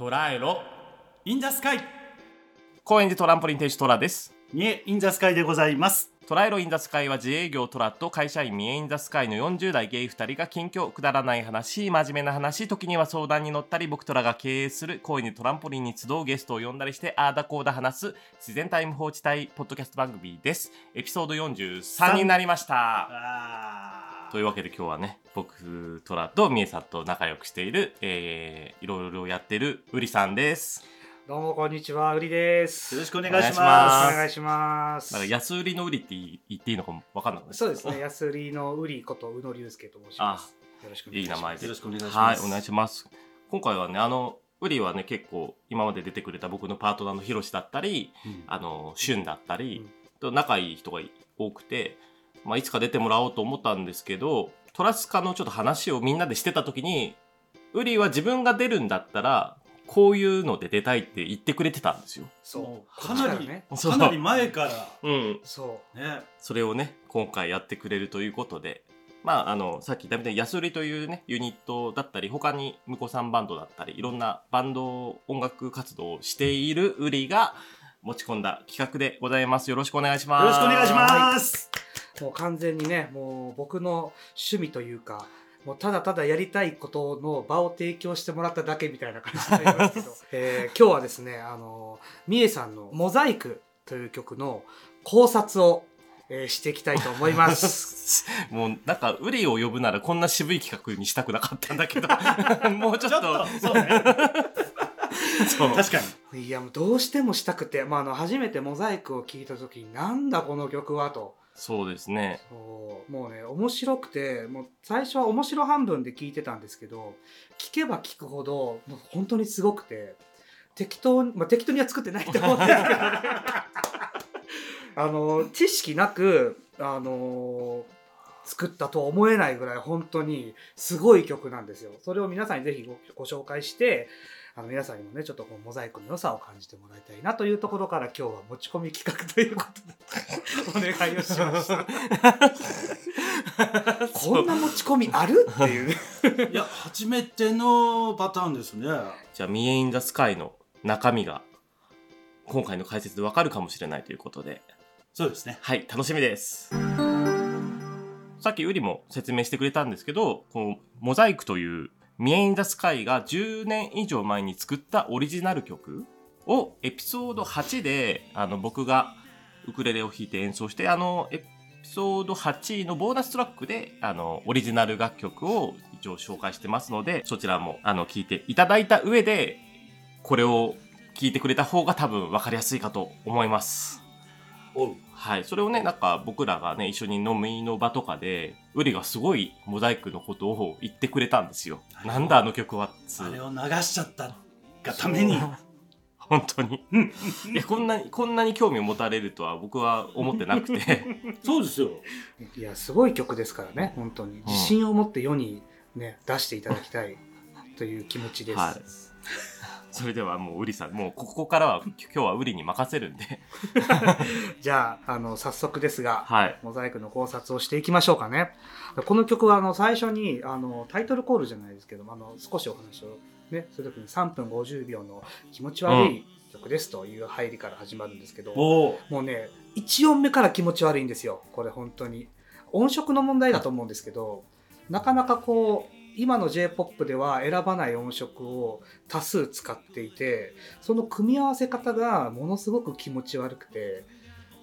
トライロ。in the sky。高円寺トランポリン店主トラです。みえ in the sky でございます。トライロ in the sky は自営業トラと会社員ミエ in the sky の40代ゲイ2人が近況くだらない話真面目な話時には相談に乗ったり僕トラが経営する高円寺トランポリンに集うゲストを呼んだりしてあーだこーだ話す自然タイム放置隊ポッドキャスト番組です。エピソード43になりました。あというわけで今日はね僕トラとミエさんと仲良くしている、えー、いろいろやってるウリさんですどうもこんにちは、うりです。よろしくお願いしますお願いします。なんか安売りの売りって言っていいのかも分かんないそうですね、安売りのうりこと宇野龍介と申します。よろしくお願いします。いい名前でよろしくお願いしはい、ますお願いします。今回はね、あの、ウリはね、結構今まで出てくれた僕のパートナーのヒロシだったり、うんあの、シュンだったりうん、と仲いい人が多くて、まあ、いつか出てもらおうと思ったんですけど、トラスカのちょっと話をみんなでしてた時に、ウリは自分が出るんだったら、こういうので出たいって言ってくれてたんですよ。そうかなりね。かなり前からうん。そねそれをね、今回やってくれるということで、まあ、あの、さっき言ったみたいに、安売りというね、ユニットだったり、他に向こうさんバンドだったり、いろんなバンド、音楽活動をしているウリが持ち込んだ企画でございます。よろしくお願いします。よろしくお願いしますう。もう完全にね、もう僕の趣味というか、もうただただやりたいことの場を提供してもらっただけみたいな感じになりますけど、えー今日はですね、あの、みえさんのモザイクという曲の考察を、えーしていきたいと思います。もう、なんか、ウリを呼ぶならこんな渋い企画にしたくなかったんだけど、もうちょっっと、とそうね。そう。確かに。いやもうどうしてもしたくて、まあ、あの初めてモザイクを聴いた時になんだこの曲はとそうですね。そうもうね面白くてもう最初は面白半分で聴いてたんですけど聴けば聴くほどもう本当にすごくて適当に、まあ、適当には作ってないと思うんですけどね あの知識なくあの作ったとは思えないぐらい本当にすごい曲なんですよ。それを皆さんにぜひご紹介してあの皆さんにもねちょっとこうモザイクの良さを感じてもらいたいなというところから今日は持ち込み企画ということでお願いをしました。こんな持ち込みあるっていうね。いや初めてのパターンですねじゃあ、ミエインザスカイの中身が、今回の解説でわかるかもしれないということで、そうですねはい、楽しみです。さっきウリも説明してくれたんですけど、このモザイクというミエインザスカイが10年以上前に作ったオリジナル曲をエピソード8であの僕がウクレレを弾いて演奏して、あのエピソード8のボーナストラックであのオリジナル楽曲を一応紹介してますので、そちらもあの聞いていただいた上で、これを聞いてくれた方が多分分かりやすいかと思います。はい。それをね、なんか僕らがね、一緒に飲みの場とかで、ウリがすごいモザイクのことを言ってくれたんですよ。はいなんだあの曲はっつう。あれを流しちゃったがために 本当に。いや、こんなに、こんなに興味を持たれるとは僕は思ってなくて。そうですよいやすごい曲ですからね本当に自信を持って世にね出していただきたいという気持ちです。はい。それではもうウリさん、もうここからは、今日はウリに任せるんで。じゃああの早速ですが、はい。モザイクの考察をしていきましょうかね。この曲はあの最初にあのタイトルコールじゃないですけどもあの少しお話を、ね、するときに3分50秒の気持ち悪い曲ですという入りから始まるんですけど、おおもうね1音目から気持ち悪いんですよこれ本当に。音色の問題だと思うんですけどなかなかこう今の j p o p では選ばない音色を多数使っていてその組み合わせ方がものすごく気持ち悪くて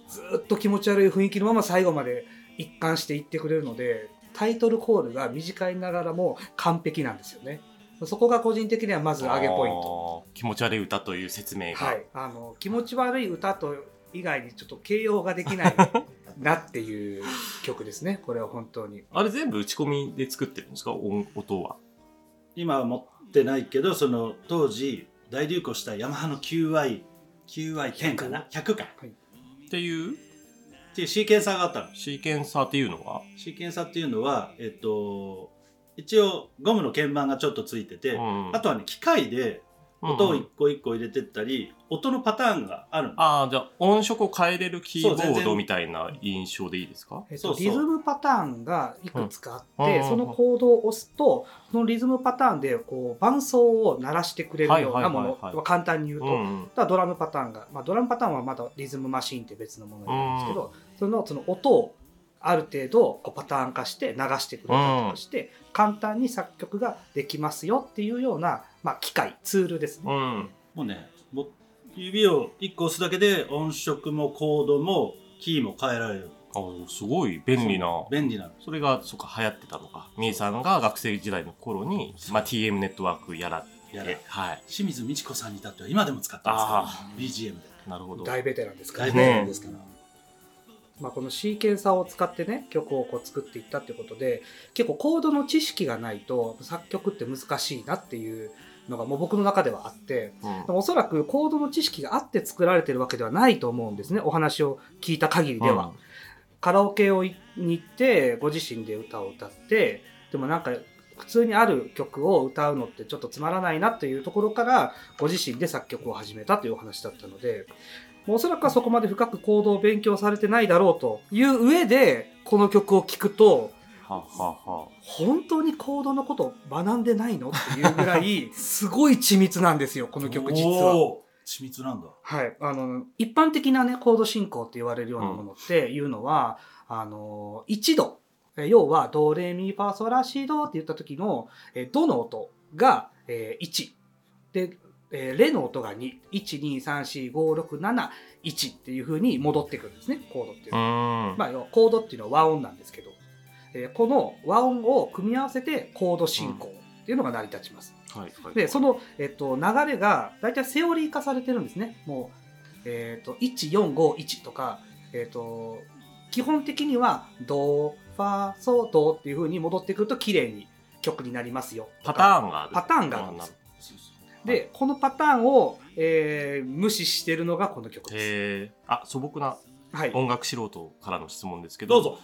ずーっと気持ち悪い雰囲気のまま最後まで一貫していってくれるのでタイトルコールが短いながらも完璧なんですよね。そこが個人的にはまず上げポイント。気持ち悪い歌という説明が。はい、あの気持ち悪い歌と以外にちょっと形容ができない なっていう曲ですね。これは本当に。あれ全部打ち込みで作ってるんですか？音音は。今は持ってないけどその当時大流行したヤマハの QI QI10 かな？100か。っていう？っていうシーケンサーがあったの。シーケンサーっていうのは、シーケンサーっていうのはえっと一応ゴムの鍵盤がちょっとついてて、うん。あとはね機械で音を一個一個入れてったり、音のパターンがあるの。ああ、じゃあ音色を変えれるキーボードみたいな印象でいいですか？えっとリズムパターンがいくつかあって、うんそのコードを押すとそのリズムパターンでこう伴奏を鳴らしてくれるようなもの、はいはいはいはい。簡単に言うと、うんうん。あとはドラムパターンが、まあ、ドラムパターンはまだリズムマシーンって別のものなんですけど、そのその音をある程度こうパターン化して流してくれたりとかして、簡単に作曲ができますよっていうような、まあ、機械ツールですね。うん。もうね、もう指を一個押すだけで音色もコードもキーも変えられる。あすごい便利な。便利なの。それが、そっか、流行ってたのか。みえさんが学生時代の頃に、まあ、TM ネットワークやらやらはい。清水美智子さんに至っては今でも使ってますから、あ BGM で。なるほど。大ベテランですから大ね。便利ですから。まあ、このシーケンサーを使ってね曲をこう作っていったってことで結構コードの知識がないと作曲って難しいなっていうのがもう僕の中ではあってうんおそらくコードの知識があって作られてるわけではないと思うんですねお話を聞いた限りでは。カラオケをに行ってご自身で歌を歌ってでもなんか普通にある曲を歌うのってちょっとつまらないなっていうところからご自身で作曲を始めたというお話だったのでおそらくはそこまで深くコードを勉強されてないだろうという上でこの曲を聴くとはあは本当にコードのことを学んでないのっていうぐらい すごい緻密なんですよこの曲実は。緻密なんだ。はい、あの一般的な、ね、コード進行って言われるようなものっていうのは、あの1度え要はドレミファソラシドって言った時のえドの音が、えー1で、えーレの音が212345671っていう風に戻ってくるんですねコードっていううのは。ーん。まあ、コードっていうのは和音なんですけど、えーこの和音を組み合わせてコード進行っていうのが成り立ちます。はいはいで、その、えっと、流れが大体セオリー化されてるんですね。もう、えっと、1451とか、えっと、基本的には、ド、ファ、ソ、ドっていう風に戻ってくると綺麗に曲になりますよ。パターンがある。パターンがあるんですなで、このパターンを、えー無視してるのがこの曲です。あ、素朴なはい。音楽素人からの質問ですけど、どうぞ。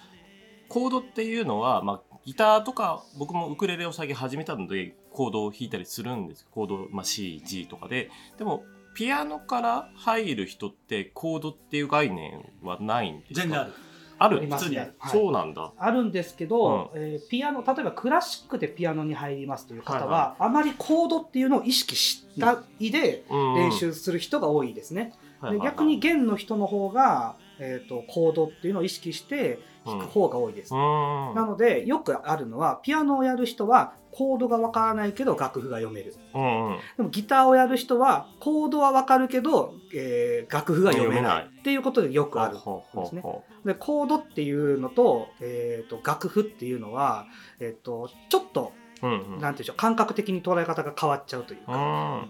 コードっていうのは、まあ、ギターとか僕もウクレレを最近始めたのでコードを弾いたりするんですコード、まあ、CG とかででもピアノから入る人ってコードっていう概念はないんですか？全然ある。ある普通に。はい。そうなんだ。あるんですけど、えーピアノ例えばクラシックでピアノに入りますという方は、はいはあまりコードっていうのを意識したいでうん。練習する人が多いですね。はいではいはい。逆に弦の人の方が、えー、とコードっていうのを意識して弾く方が多いです。うん。なのでよくあるのはピアノをやる人はコードがわからないけど楽譜が読める。うんうん。でもギターをやる人はコードはわかるけど、えー楽譜が読めないっていうことでよくある。ほうほうほうほでコードっていうのと,、えー、と楽譜っていうのは、えー、とちょっとううんうん。なんていうんでしょう感覚的に捉え方が変わっちゃうといううか、ん。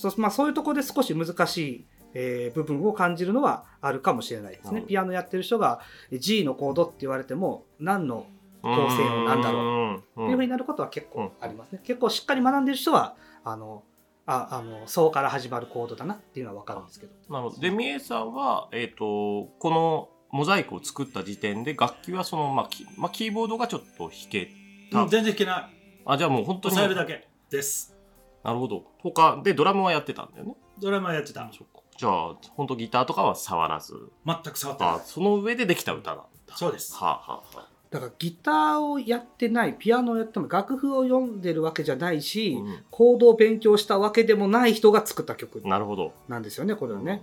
そうまあ、そういうところで少し難しい、えー部分を感じるのはあるかもしれないですね。うんピアノやってる人が G のコードって言われても何の構成音なんだろうっていうふうになることは結構ありますね。結構しっかり学んでる人はあのああのそうから始まるコードだなっていうのは分かるんですけど。なるほどでみえさんは、えー、とこのモザイクを作った時点で楽器はその、まあキまあ、キーボードがちょっと弾けた、うん全然弾けない。あじゃあもう本当に抑えるだけです。なるほど他でドラムはやってたんだよねドラマやってた。じゃあ本当ギターとかは触らず？全く触ってないあ。その上でできた歌なんだそうです。はあ、はあはあだからギターをやってないピアノをやっても楽譜を読んでるわけじゃないし、うコードを勉強したわけでもない人が作った曲ん、なるほどなんですよねこれはね。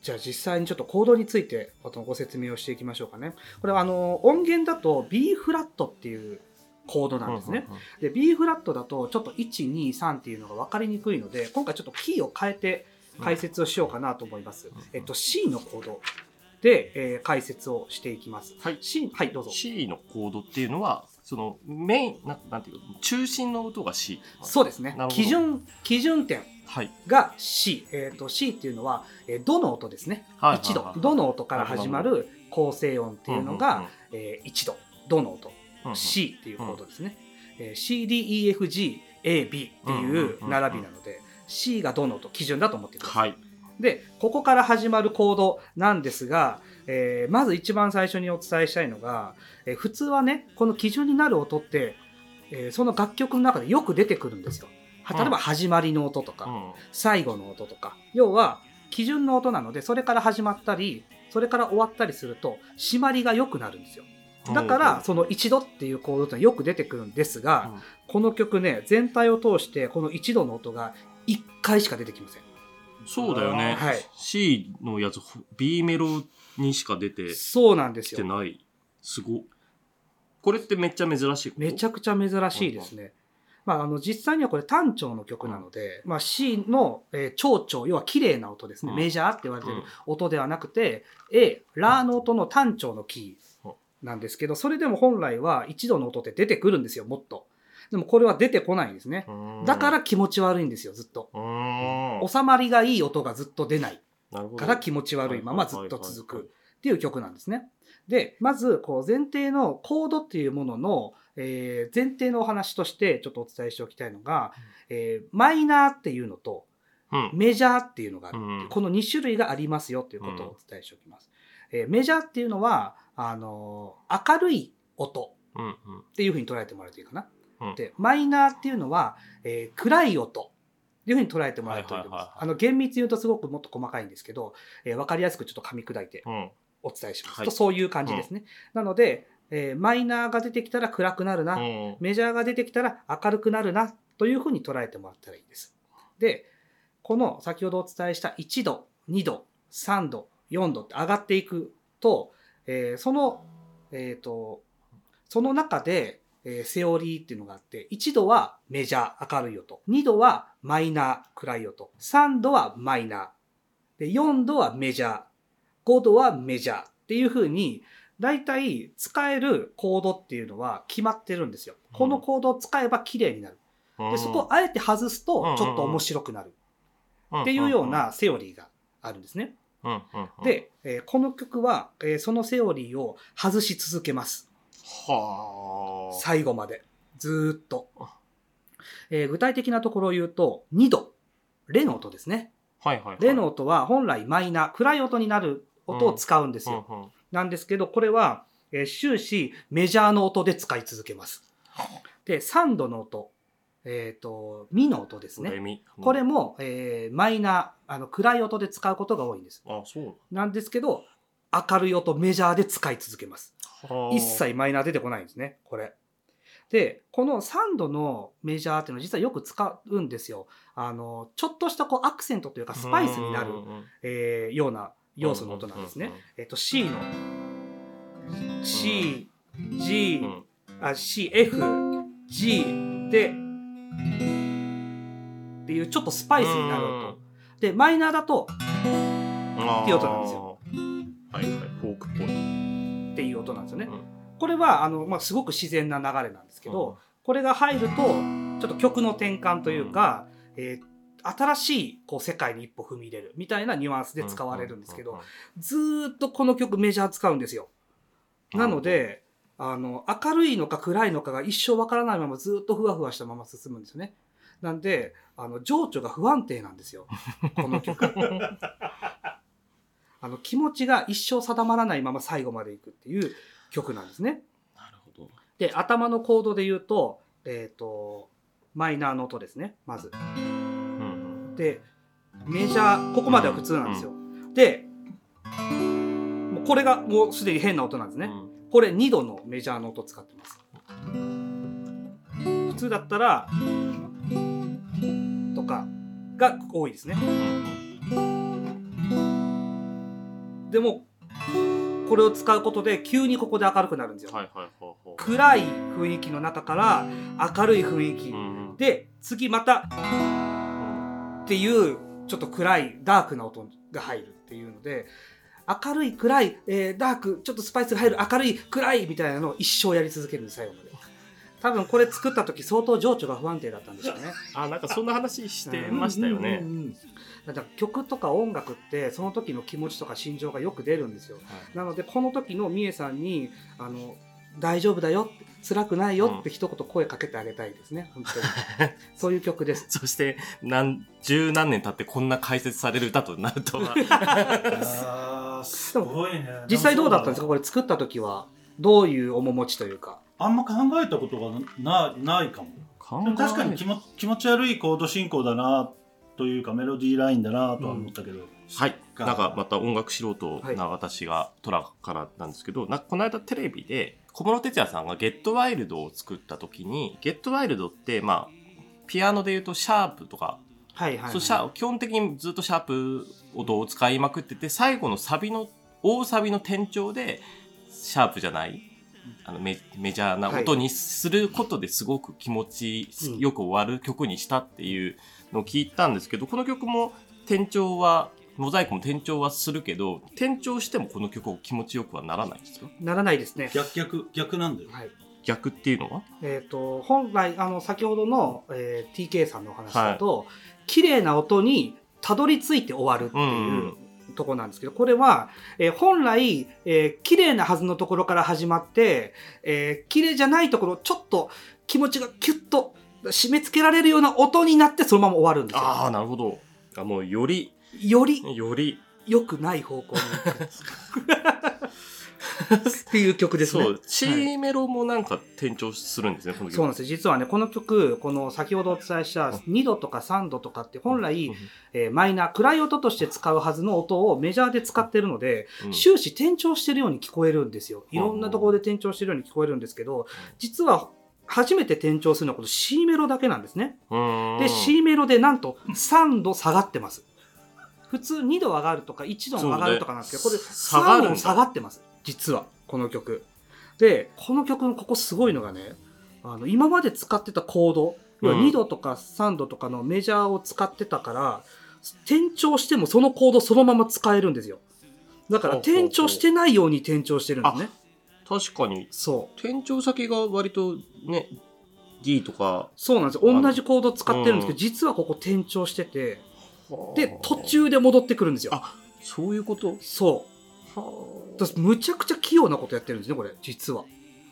じゃあ実際にちょっとコードについてご説明をしていきましょうかね。これはあの音源だと B フラットっていうコードなんですね。うんうんで B フラットだとちょっと123っていうのが分かりにくいので今回ちょっとキーを変えて解説をしようかなと思います。ん。えっと C のコードで、えー解説をしていきます。はい。C はいどうぞ。C のコードっていうのはそのメインなんなんていうか中心の音が C そうですね。基準基準点はい。が C、えー、と C っていうのは、えー、ドの音ですね、はい1度はいはい。ドの音から始まる構成音っていうのが、えー1度。ドの音、うんうん。C っていうコードですね、えー CDEFGAB っていう並びなので、C がドの音基準だと思ってください、はい。でここから始まるコードなんですが、えーまず一番最初にお伝えしたいのが、えー普通はねこの基準になる音って、えーその楽曲の中でよく出てくるんですよ。は例えば始まりの音とか、うん。最後の音とか。要は基準の音なのでそれから始まったりそれから終わったりすると締まりが良くなるんですよ。だからその一度っていうコードってよく出てくるんですが、うん。この曲ね全体を通してこの一度の音が1回しか出てきません。そうだよね、はい。C のやつ B メロにしか出てそうなんですよ。きてない。すごっ。これってめっちゃ珍しいめちゃくちゃ珍しいですね。まあ、あの実際にはこれ単調の曲なので、まあ、C の、えー長調要は綺麗な音ですね、うん。メジャーって言われてるうん。音ではなくて A ラーの音の単調のキーなんですけどそれでも本来は一度の音って出てくるんですよもっとでもこれは出てこないんですね。うん。だから気持ち悪いんですよずっと。収まりがいい音がずっと出ない。から気持ち悪いままずっと続く。っていう曲なんですね。で、まず、こう、前提のコードっていうものの、えー前提のお話としてちょっとお伝えしておきたいのが、えーマイナーっていうのとうん。メジャーっていうのがある。ううん。この2種類がありますよっていうことをお伝えしておきます。えーメジャーっていうのは、あのー明るい音うんうん。っていうふうに捉えてもらえるといいかな。うん。で、マイナーっていうのは、えー暗い音っていうふうに捉えてもらえるといいと思います。はいはいはいはい。あの、厳密に言うとすごくもっと細かいんですけど、えーわかりやすくちょっと噛み砕いてうん。お伝えします、はい。とそういう感じですね。なので、えーマイナーが出てきたら暗くなるな、うん。メジャーが出てきたら明るくなるなというふうに捉えてもらったらいいです。で、この先ほどお伝えした1度、2度、3度、4度って上がっていくと、えーその、えっ、と、その中で、えーセオリーっていうのがあって、1度はメジャー明るい音、2度はマイナー暗い音、3度はマイナー、で4度はメジャー、5度はメジャーっていうふうに、大体使えるコードっていうのは決まってるんですよ。このコードを使えば綺麗になる。で、そこをあえて外すとちょっと面白くなる。っていうようなセオリーがあるんですね。で、えーこの曲は、えーそのセオリーを外し続けます。はあ最後まで。ずーっと。えー具体的なところを言うと、2度。レの音ですね。はいはいはいレの音は本来マイナー、暗い音になる音を使うんですよ。うんうんなんですけど、これは、えー終始メジャーの音で使い続けます。で、3度の音。えっ、と、ミの音ですね。ドレミこれも、えーマイナー、あの、暗い音で使うことが多いんです。あそうなんですけど、明るい音、メジャーで使い続けます。はあ一切マイナー出てこないんですね、これ。で、この3度のメジャーっていうのは実はよく使うんですよ。あの、ちょっとしたこうアクセントというかスパイスになる、えーような要素の音なんですね。えっと C の C、G、うんあ C、F、G でっていうちょっとスパイスになる音。で、マイナーだとっていう音なんですよ。はいはい、フォークっぽい。っていう音なんですよね。うんこれはあの、まあ、すごく自然な流れなんですけど、これが入るとちょっと曲の転換というか、えー新しいこう世界に一歩踏み入れるみたいなニュアンスで使われるんですけど、ずーっとこの曲メジャー使うんですよ。なので、あの、明るいのか暗いのかが一生わからないままずっとふわふわしたまま進むんですよね。なんで、あの、情緒が不安定なんですよ。この曲。あの、気持ちが一生定まらないまま最後までいくっていう曲なんですね。なるほど。で、頭のコードで言うと、えっ、と、マイナーの音ですね、まず。うんで、メジャー、ここまでは普通なんですよ。で、もうこれがもうすでに変な音なんですね。うんこれ2度のメジャーの音を使ってます。普通だったら、とかが多いですね。でも、これを使うことで急にここで明るくなるんですよ。はいはいはいはい。暗い雰囲気の中から明るい雰囲気。うんで、次またっていうちょっと暗いダークな音が入るっていうので明るい暗い、えーダークちょっとスパイスが入る明るい暗いみたいなのを一生やり続けるんです最後まで多分これ作った時相当情緒が不安定だったんでしょうねあ、なんかそんな話してましたよねうん。うんうんうんだから曲とか音楽ってその時の気持ちとか心情がよく出るんですよ。なのでこの時のみえさんにあの大丈夫だよ辛くないよって一言声かけてあげたいですね、本当に。そういう曲です。そして、何、十何年経ってこんな解説される歌となるとは。すごいね。実際どうだったんですか？かこれ作った時は。どういう面持ちというか。あんま考えたことがなないかも。考え確かに気も気持ち悪いコード進行だなというかメロディーラインだなとは思ったけど、はい。かなんかまた音楽素人な私がトラからなんですけど、なんかこの間テレビで小室哲哉さんがゲットワイルドを作った時に、ゲットワイルドってまあ、ピアノで言うとシャープとか、はいはい、はい。そうシャ基本的にずっとシャープ音を使いまくってて、最後のサビの、大サビの転調で、シャープじゃない、あのメメジャーな音にすることですごく気持ちうん。よく終わる曲にしたっていうのを聞いたんですけど、この曲も転調は、モザイクも転調はするけど、転調してもこの曲を気持ちよくはならないんですか？ならないですね。逆逆逆なんだよ。はい。逆っていうのは？えっ、と、本来、あの、先ほどの、えー TK さんのお話だと、綺麗な音にたどり着いて終わるっていうところなんですけど、これは、えー本来、えー綺麗なはずのところから始まって、えー綺麗じゃないところ、ちょっと気持ちがキュッと締め付けられるような音になってそのまま終わるんですよ。ああ、なるほど。あもうより、よりより、良くない方向に行くっていう曲ですね。そう、C メロもなんか転調するんですね、この曲。そうなんですよ実はねこの曲この先ほどお伝えした2度とか3度とかって本来、えーマイナー暗い音として使うはずの音をメジャーで使ってるので、うん終始転調してるように聞こえるんですよいろんなところで転調してるように聞こえるんですけど実は初めて転調するのはこの C メロだけなんですね。うん。で C メロでなんと3度下がってます。普通2度上がるとか1度上がるとかなんですけど、これ下がるんだ。3度下がってます。実はこの曲。でこの曲のここすごいのがねあの今まで使ってたコード、要はうん。2度とか3度とかのメジャーを使ってたから転調してもそのコードそのまま使えるんですよ。だから転調してないように転調してるんですね確かに、そう。転調先が割とね、D とか、そうなんです。よ同じコード使ってるんですけど、うん。実はここ転調しててで途中で戻ってくるんですよ。あそういうこと？そう。だからむちゃくちゃ器用なことやってるんですねこれ。実は。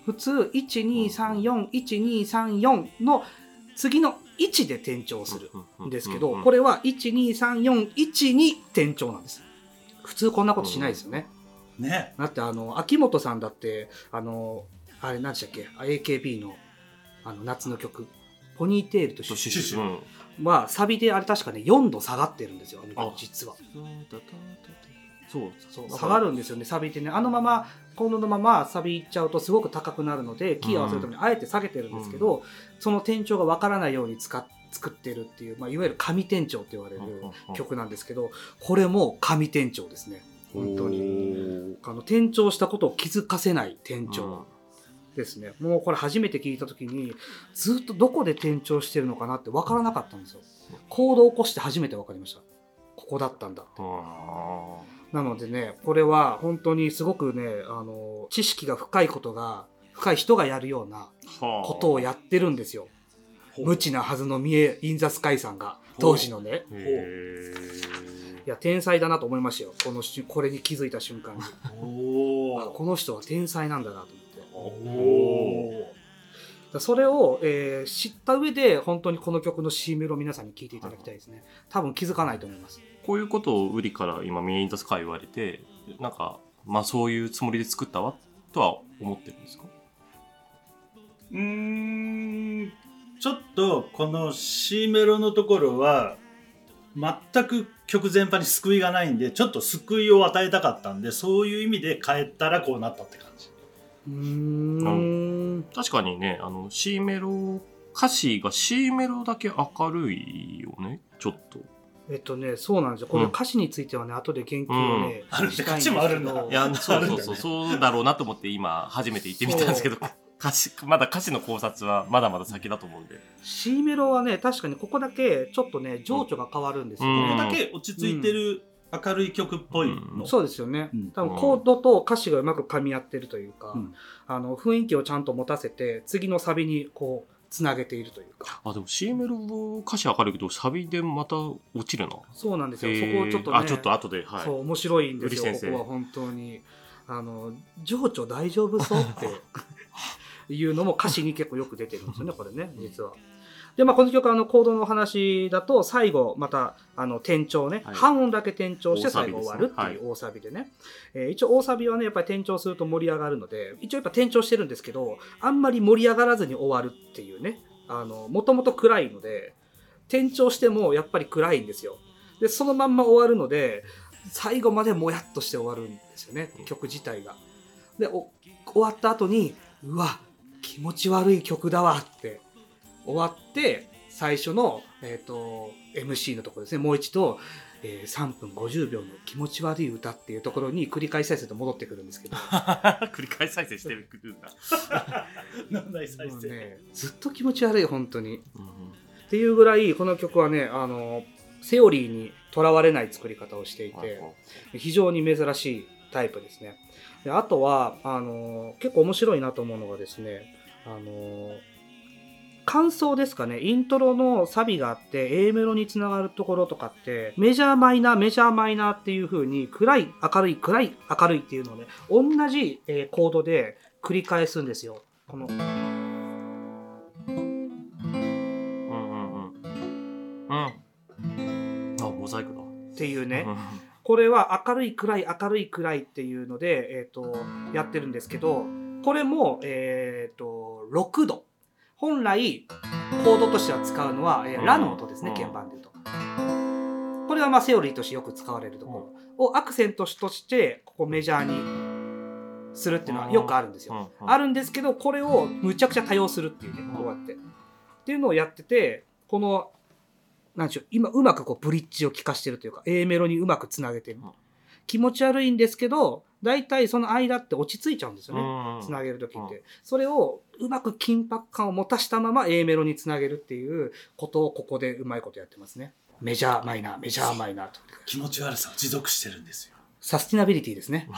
普通12341234の次の1で転調するんですけど、これ、れは12341に転調なんです。普通こんなことしないですよね、ね。だってあの秋元さんだってあのあれ何でしたっけ？AKB のあの夏の曲「ポニーテールとシュシュ。シュシュ。うん。はサビであれ確かね4度下がってるんですよあの実は。そうそう下がるんですよねサビってね。あのままコードのままサビいっちゃうとすごく高くなるのでキー合わせるためにあえて下げてるんですけど、その転調がわからないように使っ作ってるっていう、まあ、いわゆる神転調って言われる曲なんですけどこれも神転調ですね本当に。にあの転調したことを気づかせない転調ですね、もうこれ初めて聞いた時にずっとどこで転調してるのかなって分からなかったんですよ。コードを起こして初めて分かりました。ここだったんだって。なのでね、これは本当にすごくね、あの、知識が深いことが、深い人がやるようなことをやってるんですよ。無知なはずの三重インザスカイさんが、当時のね。へいや、天才だなと思いましたよ。このし、これに気づいた瞬間に。あ、おおこの人は天才なんだなと思って。おだそれを、えー知った上で、本当にこの曲の C メロを皆さんに聴いていただきたいですね。多分気づかないと思います。こういうことを売りから今ミエインザスカイ言われてなんかまあそういうつもりで作ったわとは思ってるんですか？うーんちょっとこの C メロのところは全く曲全般に救いがないんでちょっと救いを与えたかったんでそういう意味で変えたらこうなったって感じ。うーん。確かにねあの C メロ歌詞が C メロだけ明るいよね？ちょっと。えっとね、そうなんですよ。これうん歌詞についてはね、後で研究をね、うん。したいんですけ歌詞もあるんだ。どい。やそうそうそう。そうだろうなと思って今初めて言ってみたんですけど歌詞まだ歌詞の考察はまだまだ先だと思うんで。C メロはね、確かにここだけちょっとね、情緒が変わるんですよ。うん。ね。これだけ落ち着いてる明るい曲っぽいの、そうですよね。うん。多分コードと歌詞がうまく噛み合ってるというか、うん。あの雰囲気をちゃんと持たせて、次のサビにこう、つなげているというか。あでも C メロ歌詞明るいけどサビでまた落ちるなそうなんですよ。そこをちょっとね、あちょっと後で。はい。そう、面白いんですよ、ここは本当に。あの、情緒大丈夫そうって いうのも歌詞に結構よく出てるんですよね、これね、実は。で、まあ、この曲、あの、コードの話だと、最後、また、あの、転調ね、はい半音だけ転調して最後終わるっていう大サビでね。えー一応、大サビはね、やっぱり転調すると盛り上がるので、一応やっぱ転調してるんですけど、あんまり盛り上がらずに終わるっていうね、あの、もともと暗いので、転調してもやっぱり暗いんですよ。で、そのまんま終わるので、最後までもやっとして終わるんですよね、曲自体が。で、お終わった後に、うわ、気持ち悪い曲だわって終わって、最初の、えっ、と、MC のところですね、もう一度、えー3分50秒の気持ち悪い歌っていうところに繰り返し再生と戻ってくるんですけど、繰り返し再生してるんだ。なんない再生。ね、ずっと気持ち悪い、本当に。うんっていうぐらい、この曲はね、あの、セオリーにとらわれない作り方をしていて、非常に珍しいタイプですね。であとは、あの、結構面白いなと思うのがですね、あの、感想ですかね、イントロのサビがあって、A メロにつながるところとかって、メジャーマイナー、メジャーマイナーっていう風に、暗い、明るい、暗い、明るいっていうのをね、同じ、えーコードで繰り返すんですよ。この、うんうんうん。うん。あ、モザイクだ。っていうね、うんこれは明るい暗い明るい暗いっていうので、えー、とやってるんですけどこれも、えー、と6度。本来コードとしては使うのは、えーうん。ラの音ですねうん。鍵盤でいうと。これはまあセオリーとしてよく使われるところ。をアクセントとしてここメジャーにするっていうのはよくあるんですよ、うん。あるんですけどこれをむちゃくちゃ多用するっていうねこうやって。っていうのをやっててこのなんでしょう今うまくこうブリッジを効かしてるというか A メロにうまくつなげてる。うん。気持ち悪いんですけど大体その間って落ち着いちゃうんですよね。うん。つなげる時って、うん。それをうまく緊迫感を持たしたまま A メロにつなげるっていうことをここでうまいことやってますね。メジャーマイナーメジャーマイナーと。気持ち悪さを持続してるんですよ。サスティナビリティですね。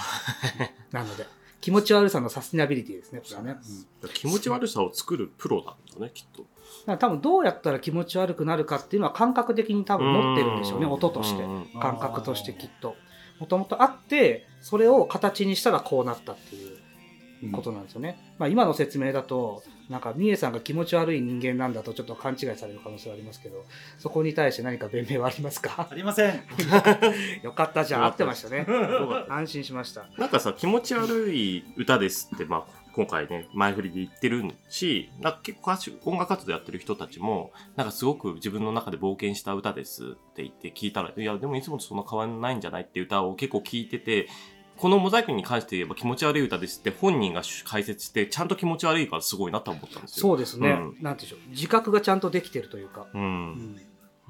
なので。気持ち悪さのサスティナビリティですねこれはね、うん気持ち悪さを作るプロなんだね、きっと。だから多分どうやったら気持ち悪くなるかっていうのは感覚的に多分持ってるんでしょうねうん。音として。感覚としてきっと。もともとあってそれを形にしたらこうなったっていうことなんですよね、まあ、今の説明だとなんかみえさんが気持ち悪い人間なんだとちょっと勘違いされる可能性はありますけどそこに対して何か弁明はありますか？ありません。よかったじゃあ合ってましたね。安心しました。なんかさ、気持ち悪い歌ですって、まあ、今回ね、前振りで言ってるし、なんか結構歌手、音楽活動やってる人たちも、なんかすごく自分の中で冒険した歌ですって言って聞いたら、いや、でもいつもとそんな変わらないんじゃないっていう歌を結構聞いてて、このモザイクに関して言えば気持ち悪い歌ですって本人が解説して、ちゃんと気持ち悪いからすごいなと思ったんですよ。そうですね、うんなんていうんでしょう自覚がちゃんとできてるというか、う。うんん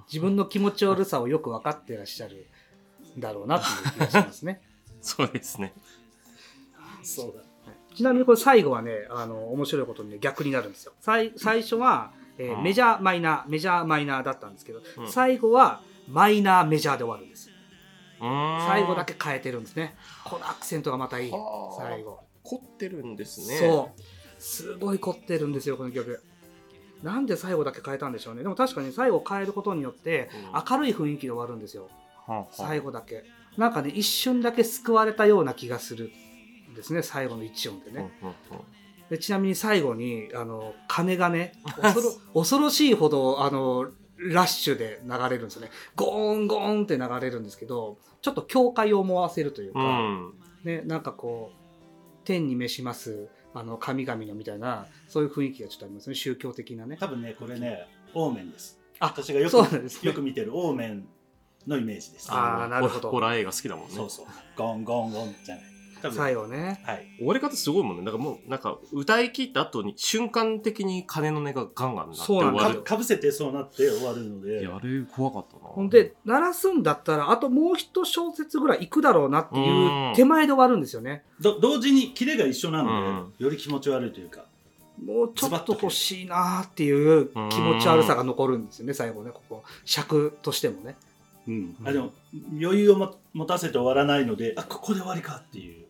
自分の気持ち悪さをよく分かってらっしゃるんだろうなっていう気がしますね そうですね。そうだ。ちなみにこれ最後はね、あの、面白いことにね、逆になるんですよ。最最初は、えーうんメジャーマイナー、メジャーマイナーだったんですけど、うん最後はマイナーメジャーで終わるんです。最最後だけ変えてるんですね。このアクセントがまたいい。はあ最後。凝ってるんですね。そう。すごい凝ってるんですよ、この曲。なんで最後だけ変えたんでしょうね。でも確かに最後変えることによって、うん明るい雰囲気で終わるんですよ。はあはあ最後だけ。なんかね、一瞬だけ救われたような気がするんですね、最後の一音でね。うんうんうんでちなみに最後にあの鐘がね 恐ろ恐ろしいほどあのラッシュで流れるんですよねゴーンゴーンって流れるんですけどちょっと教会を思わせるというか、うん。ね、なんかこう天に召しますあの神々のみたいなそういう雰囲気がちょっとありますね宗教的なね多分ね、これね、オーメンです。あ私がよくそうなんですねよく見てるオーメンのイメージです。あーなるほどホラー映画好きだもんね。そうそう。ゴンゴンゴンじゃない。多分最後ねはい。終わり方すごいもんね。なんかもう、なんか歌い切った後に瞬間的に鐘の音がガンガン鳴ってそうなん。かかぶせてそうなって終わるのでいや、あれ怖かったな。ほんで鳴らすんだったらあともう一小節ぐらいいくだろうなっていう手前で終わるんですよねど同時にキレが一緒なので、うんより気持ち悪いというかもうちょっと欲しいなーっていう気持ち悪さが残るんですよね、最後ね、ここ。尺としてもね。うん、あでも余裕をも持たせて終わらないのであここで終わりかっていう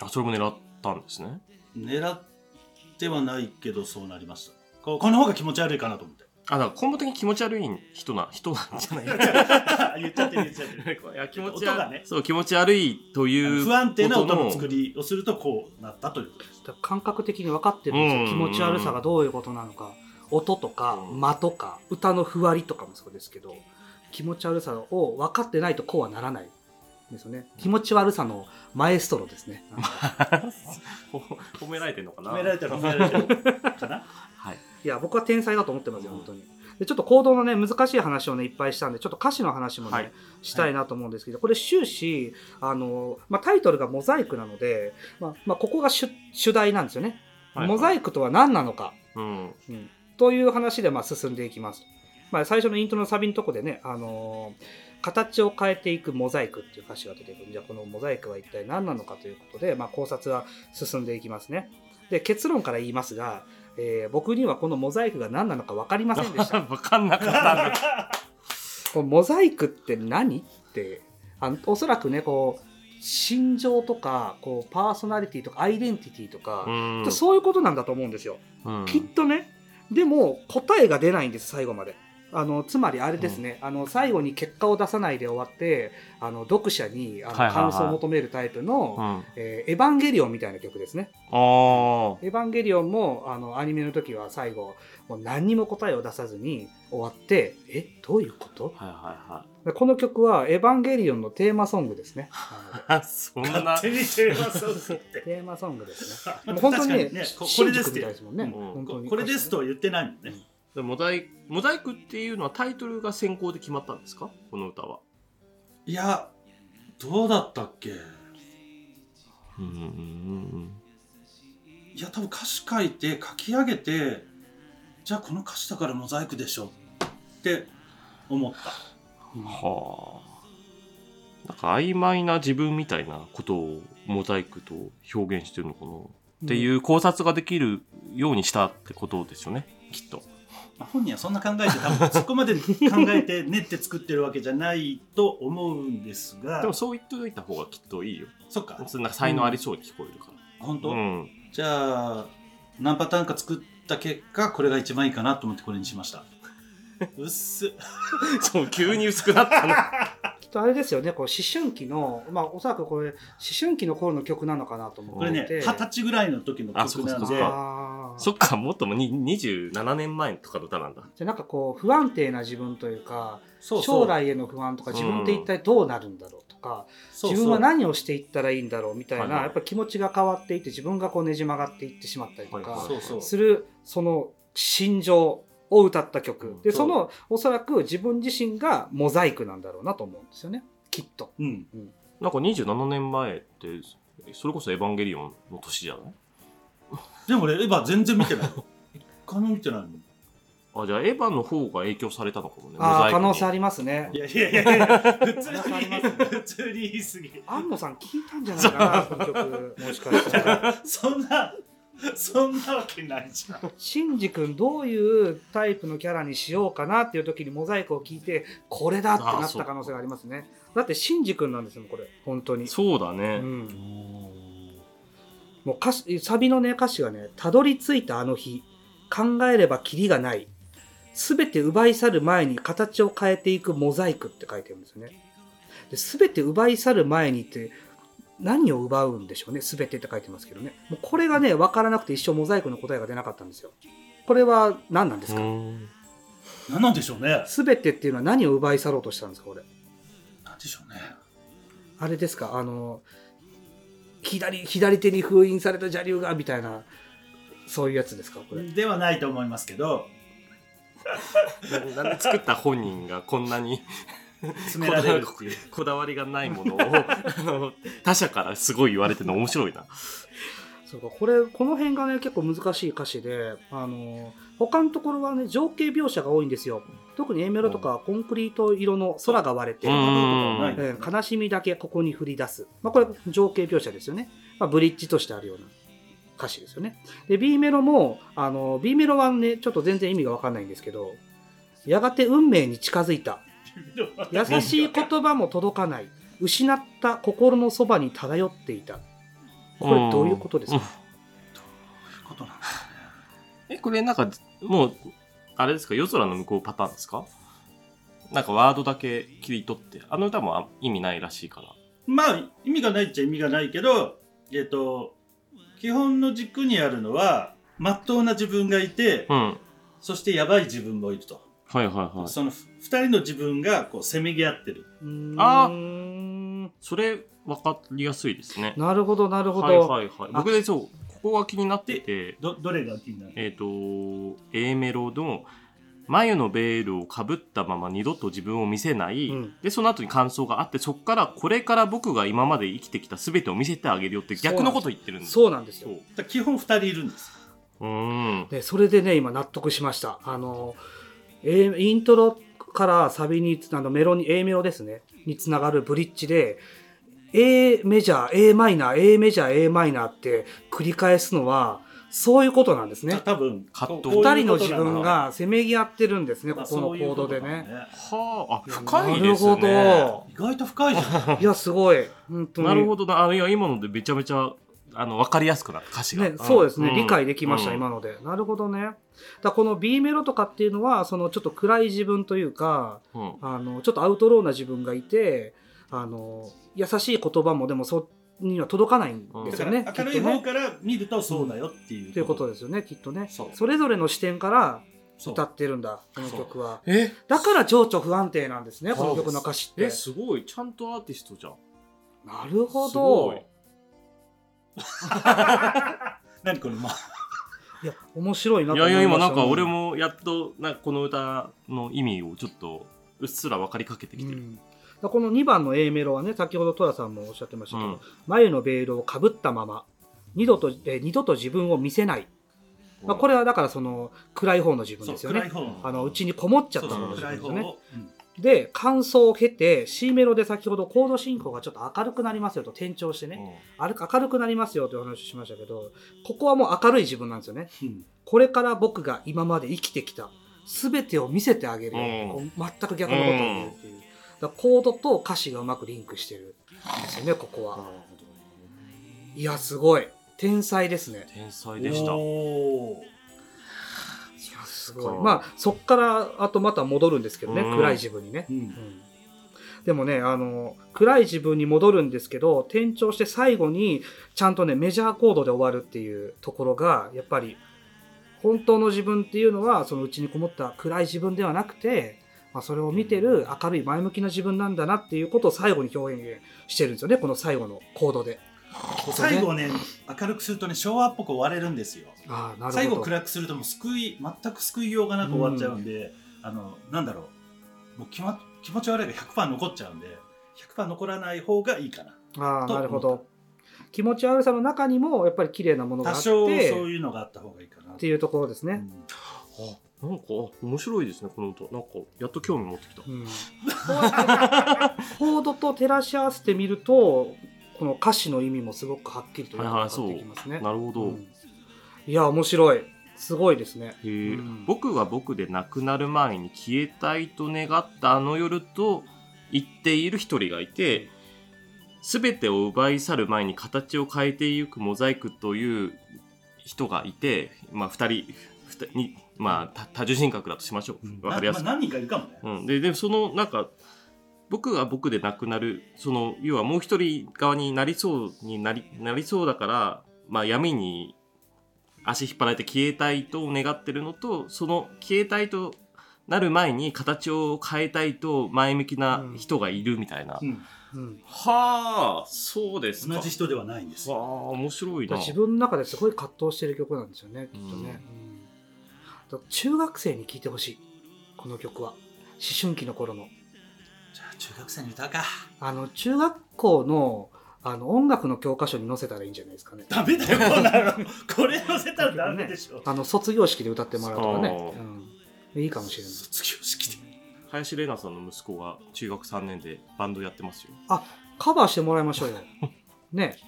あ、それも狙ったんですね。狙ってはないけどそうなりましたここの方が気持ち悪いかなと思ってあ、だから根本的に気持ち悪い人な、人なんじゃない 言っちゃってる言っちゃってる いや気持ち悪い、音がねそう、気持ち悪いという。不安定な音のの作りをするとこうなったということですだから感覚的に分かってるんですよ。うん気持ち悪さがどういうことなのか。音とかうん間とか歌のふわりとかもそうですけど気持ち悪さを分かってないとこうはならないんですよね。気持ち悪さのマエストロですね。ほ 褒められてんのかな？褒められてる褒められてるかな？はい。いや僕は天才だと思ってますよ本当に。でちょっと行動のね難しい話をねいっぱいしたんでちょっと歌詞の話もね、はい。したいなと思うんですけどこれ終始あの、まあ、タイトルが「モザイク」なので、まあまあ、ここが主主題なんですよね、はい。モザイクとは何なのか、うん。うん。という話でまあ進んでいきます、まあ、最初のイントロのサビのとこでね、あのー形を変えていくモザイクっていう歌詞が出てくるじゃあこのモザイクは一体何なのかということで、まあ、考察は進んでいきますねで結論から言いますが、えー僕にはこのモザイクが何なのか分かりませんでした わかんなかった。このモザイクって何ってあのおそらくねこう心情とかこうパーソナリティとかアイデンティティとか、うんそういうことなんだと思うんですよ。うんきっとねでも答えが出ないんです最後まで。あのつまりあれですね、あの最後に結果を出さないで終わってあの読者にあの感想を求めるタイプの、エヴァンゲリオンみたいな曲ですね。ああ。エヴァンゲリオンもあのアニメの時は最後もう何にも答えを出さずに終わってえどういうこと？はいはいはい。でこの曲はエヴァンゲリオンのテーマソングですね。そんな勝。手にテーマソングっての テーマソングですね。本当にねここれですってみたいですもんね。うん本当にこれですとは言ってないもんねでモザイモザイクっていうのはタイトルが先行で決まったんですか？この歌は。いやどうだったっけ？うんうんいや多分歌詞書いて書き上げてじゃあこの歌詞だからモザイクでしょって思ったうん。はあ。なんか曖昧な自分みたいなことをモザイクと表現してるのかな、っていう考察ができるようにしたってことですよねきっと。まあ本人はそんな考えて多分 そこまで考えて練って作ってるわけじゃないと思うんですがでもそう言っておいた方がきっといいよ。そっかそんな才能ありそうに聞こえるか本当、ら。うん。じゃあ何パターンか作った結果これが一番いいかなと思ってこれにしましたうっす そう、急に薄くなったの。とあれですよね、こう思春期の、まあおそらくこれ思春期の頃の曲なのかなと思これねって。二十歳ぐらいの時の曲なんで。そうか。そっか、もっともに27年前とかの歌なんだ。じゃあなんかこう不安定な自分というかそうそう。将来への不安とか自分って一体どうなるんだろうとか、そうそう。自分は何をしていったらいいんだろうみたいな、はいはい。やっぱ気持ちが変わっていって自分がこうねじ曲がっていってしまったりとか、するその心情を歌った曲。でそのおそらく自分自身がモザイクなんだろうなと思うんですよね。きっと。うん。なんか27年前って、それこそエヴァンゲリオンの年じゃない？でも俺エヴァ全然見てない。一回も見てないもん。あ、じゃあエヴァの方が影響されたのかもね。ああ可能性ありりますね。い。やいやいやいや 普通に普通に言い過ぎ。安野さん聞いたんじゃないかなこの曲。もしかしたら。そんな そんなわけないじゃん。シンジ君どういうタイプのキャラにしようかなっていう時にモザイクを聞いてこれだってなった可能性がありますね。だってシンジ君なんですよこれ。本当に、そうだうね。ん、もう歌詞サビのね歌詞がね「たどり着いたあの日考えればキリがない。全て奪い去る前に形を変えていくモザイク」って書いてるんですよね。で全て奪い去る前にって何を奪うんでしょうね。全てって書いてますけどね。もうこれがね分からなくて一生モザイクの答えが出なかったんですよ。これは何なんですか、うん。何なんでしょうね。全てっていうのは何を奪い去ろうとしたんですかこれ？何でしょうね。あれですか？あの左左手に封印された邪竜がみたいなそういうやつですかこれ？ではないと思いますけど。な なんで作った本人がこんなに詰められるっていう。こだわり がないものを 他者からすごい言われてるの面白いな。そうかこれこの辺がね結構難しい歌詞であの他のところはね情景描写が多いんですよ。特に A メロとかはコンクリート色の空が割れて、うん。えー悲しみだけここに降り出す、まあ、これ情景描写ですよね、まあ、ブリッジとしてあるような歌詞ですよね。で B メロもあの B メロはねちょっと全然意味が分かんないんですけどやがて運命に近づいた優しい言葉も届かない。失った心のそばに漂っていた。これどういうことですか、うん。ことなん。だえ、これなんか、もう、あれですか、夜空の向こうパターンですか？なんかワードだけ切り取って、あの歌もあ意味ないらしいから。まあ意味がないっちゃ意味がないけどえっ、と基本の軸にあるのはまっとうな自分がいて、うん。そしてやばい自分もいると、はいはいはい。そのふ二人の自分がこうせめぎ合ってる。うーん。あそれ、わかりやすいですね。なるほどなるほど、はいはいはい。僕でそう、ここが気になってて、どどれが気になる？えっ、と、A メロの、眉のベールをかぶったまま二度と自分を見せない、うん。でその後に感想があってそこからこれから僕が今まで生きてきた全てを見せてあげるよって逆のこと言ってるんです。そうなんですよ。そう。だから基本2人いるんですうーん。でそれでね今納得しました。あの、A、イントロからサビにあのメロに A メロですね。につながるブリッジで A メジャー A マイナー A メジャー A マイナーって繰り返すのはそういうことなんですね。た多分葛藤。二人の自分がせめぎ合ってるんですねこまあこのコードでね。ねはああ深いですなるねほ意外と深いじゃん。いやすごい。本当に。なるほどな。あいや今のでめちゃめちゃあの分かりやすくなった歌詞が、ね、そうですね、ん。理解できました、うん。今ので。なるほどね。だからこの B メロとかっていうのは、そのちょっと暗い自分というか、うん。あのちょっとアウトローな自分がいて、あの優しい言葉もでもそには届かないんですよね。明るいきっとね。方から見るとそうだよっていうと。いうことですよね、きっとね。それぞれの視点から歌ってるんだ、この曲は。え？だから情緒不安定なんですね、この曲の歌詞って。え。すごい。ちゃんとアーティストじゃん。なるほすごい。ど。何これまあ。いや、面白いないといましたいや今なんか俺もやっとなんかこの歌の意味をちょっとうっすら分かりかけてきてる、うん。だからこの2番の A メロはね、先ほどトラさんもおっしゃってましたけど、うん。眉のベールをかぶったまま二度と,、えー二度と自分を見せない、まあ、これはだからその暗い方の自分そうですよね。暗い方あのうちにこもっちゃったそう方のそう自分ですよね暗い方を。うんで感想を経て C メロで先ほどコード進行がちょっと明るくなりますよと転調してね、ある明るくなりますよという話をしましたけどここはもう明るい自分なんですよね。うん。これから僕が今まで生きてきた全てを見せてあげるよ、うん。全く逆のことを言うっていう、だコードと歌詞がうまくリンクしてるんですよねここは、いやすごい。天才ですね。天才でしたすかごい。まあそっからあとまた戻るんですけどね、うん。暗い自分にね、うん。うん。でもねあの暗い自分に戻るんですけど転調して最後にちゃんとねメジャーコードで終わるっていうところがやっぱり本当の自分っていうのはそのうちにこもった暗い自分ではなくて、まあ、それを見てる明るい前向きな自分なんだなっていうことを最後に表現してるんですよねこの最後のコードで。最後ね明るくするとね昭和っぽく終われるんですよ。ああなるほど。最後暗くするともう救い全く救いようがなく終わっちゃうんで、あのなんだろう。もう気,、ま、気持ち悪いが100%残っちゃうんで100%残らない方がいいかな。あなるほど。気持ち悪さの中にもやっぱり綺麗なものがあって多少そういうのがあった方がいいかな。っていうところですね。うん。あなんかあ面白いですねこの歌。なんかやっと興味持ってきた、うん、コードと照らし合わせてみるとこの歌詞の意味もすごくはっきりと分かってきますね。なるほど、うん。いや面白い。すごいですね。うん。僕は僕で亡くなる前に消えたいと願ったあの夜と言っている一人がいて全てを奪い去る前に形を変えていくモザイクという人がいて、まあ、二人二人に、まあ、多多重人格だとしましょう。わかりやすく。まあ、何人かいるかもね、うん、ででそのなんか僕が僕で亡くなるその要はもう一人側になりそうになりなりそうだから、まあ、闇に足引っ張られて消えたいと願ってるのとその消えたいとなる前に形を変えたいと前向きな人がいるみたいな、うん。うん、はあそうですか。同じ人ではないんですよ。わあ面白いな。自分の中ですごい葛藤してる曲なんですよねきっとね。うん。中学生に聴いてほしいこの曲は。思春期の頃のじゃあ中学生に歌うかあの中学校のあの音楽の教科書に載せたらいいんじゃないですかね。ダメだよこんなのこれ載せたらダメでしょ、あの卒業式で歌ってもらうとかねあ、うん、いいかもしれない。卒業式で林玲奈さんの息子が中学3年でバンドやってますよカバーしてもらいましょうよ。ね。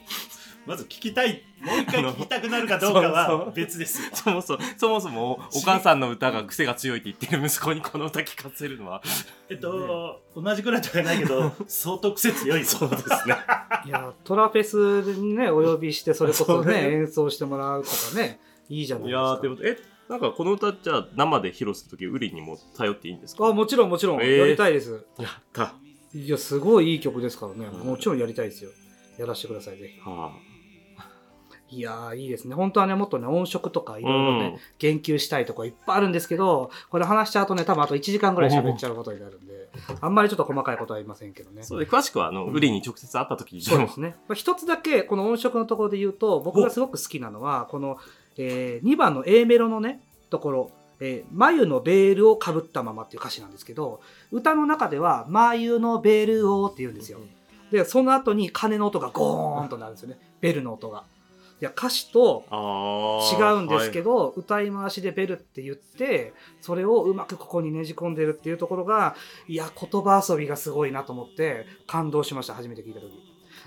まず聞きたい。もう一回聞きたくなるかどうかはう別です。よそもそもそもそもお母さんの歌が癖が強いって言ってる息子にこの歌聞かせるのは。えっと、同じくらいとはないけど相当癖強いそうですね。いや、トラフェスにね、お呼びして、それこそね、ね。演奏してもらうとかね、いいじゃないいですか。やーでもえなんかこの歌じゃあ生で披露するときウリにも頼っていいんですか？あ、もちろんもちろん、えー。やりたいです。やった。いや、すごいいい曲ですからね。うんもちろんやりたいですよ。やらせてください、ぜひ。はいやーいいですね本当はねもっとね音色とかいろいろね、言及したいとこいっぱいあるんですけどこれ話しちゃうとね多分あと1時間ぐらい喋っちゃうことになるんであんまりちょっと細かいことは言いませんけどねそうで、詳しくは、あの、うんウリに直接会った時にそうですね。まあ一つだけ、この音色のところで言うと、僕がすごく好きなのは、この、え2番の A メロのね、ところ、えー眉のベールをかぶったままっていう歌詞なんですけど、歌の中では、眉のベールをって言うんですよ。で、その後に鐘の音がゴーンとなるんですよね。ベルの音が。いや、歌詞とあ違ーうんですけど、歌い回しでベルって言ってそれをうまくここにねじ込んでるっていうところがいや言葉遊びがすごいなと思って感動しました初めて聞いた時。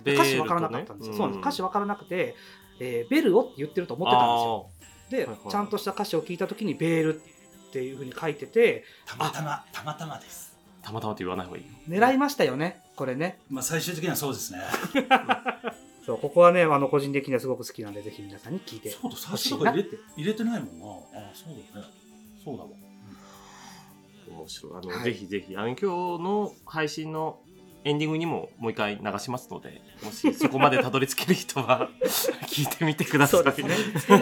歌詞分からなかったんですよ、そうなんです。歌詞分からなくて、えーベルをって言ってると思ってたんですよ。で、はいはいちゃんとした歌詞を聞いた時にベールっていうふうに書いててたまたまたまたまです。たまたまって言わない方がいいよ。狙いましたよねこれね。まあ最終的にはそうですね そうここはねあの個人的にはすごく好きなんでぜひ皆さんに聞いてそうだ最初とか入れて入れてないもんな。あそうだね。そうだわ。面白い。あの、はい。ぜひぜひ、あの、今日の配信のエンディングにももう一回流しますので、もしそこまでたどり着ける人は 聞いてみてください。そうですね。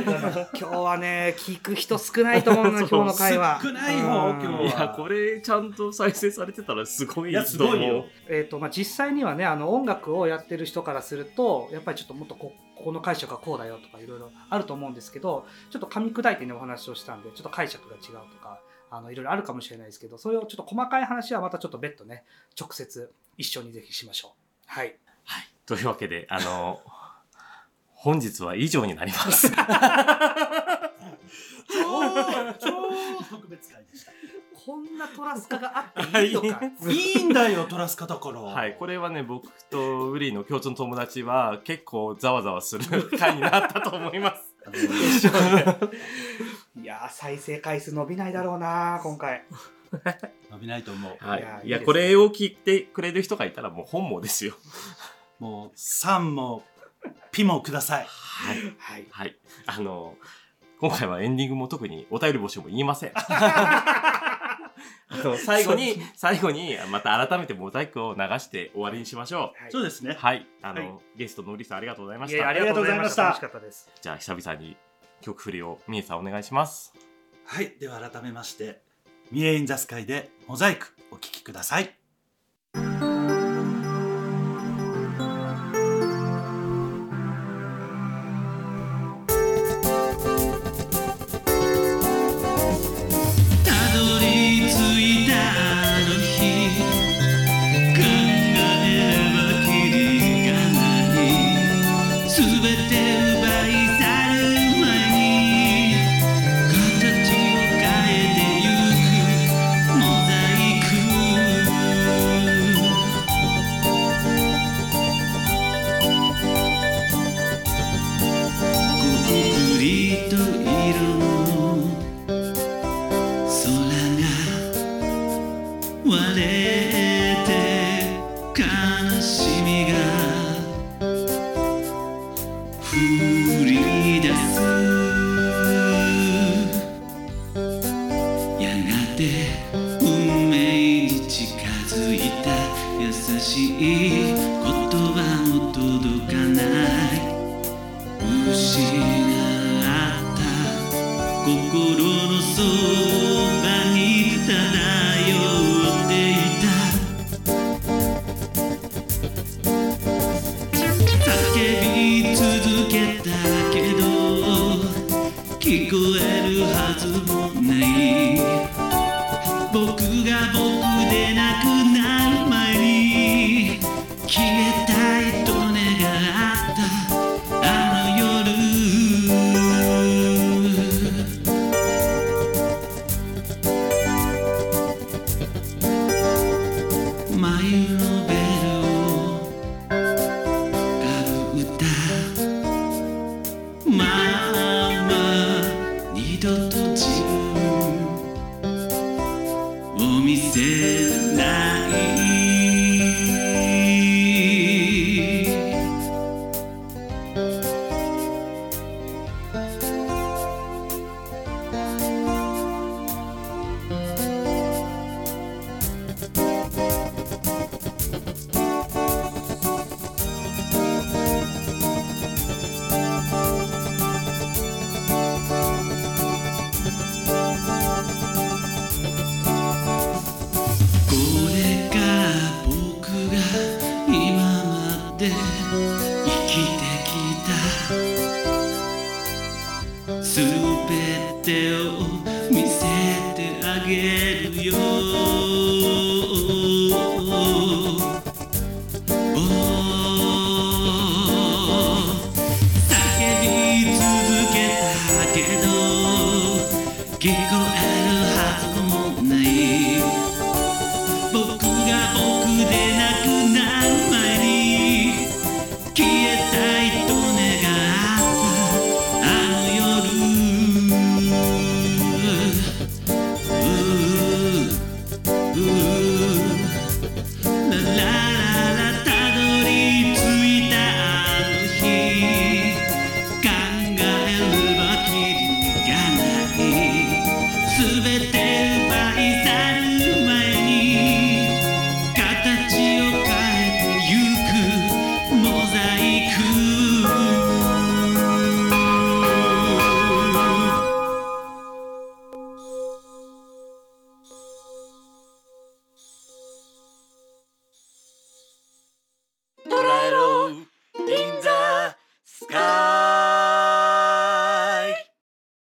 今日はね聞く人少ないと思うのよ 今日の会話少ないようん今日は。いや、これちゃんと再生されてたらすごいすごいよ。えーとまあ、実際にはねあの音楽をやってる人からするとやっぱりちょっともっとこここの解釈がこうだよとかいろいろあると思うんですけどちょっと噛み砕いてねお話をしたんでちょっと解釈が違うとかあのいろいろあるかもしれないですけどそれをちょっと細かい話はまたちょっと別途ね直接一緒にぜひしましょう。はい、はい。というわけで、あの、本日は以上になります。超超特別会でしたこんなトラスカがあっていいのかはいいいんだよトラスカだからはい、これはね、僕とウリーの共通の友達は結構ざわざわする回になったと思います。いやー再生回数伸びないだろうな今回。伸びないと思うはいい。やいや、ねこれを聞いてくれる人がいたらもう本望ですよ。もう3もピもくださいはい。はいはい。あの、今回はエンディングも特にお便り募集も言いません。あの最後に、最後に、また改めてモザイクを流して終わりにしましょはいそうですねう。はい。あの、はいゲストのウリさんありがとうございまいやした。ありがとうございました。あ楽しかったです。じゃあ、久々に曲振りをみえさんお願いします。はいでは改めまして「ミエインザスカイでモザイクお聴きください全てを見せてあげる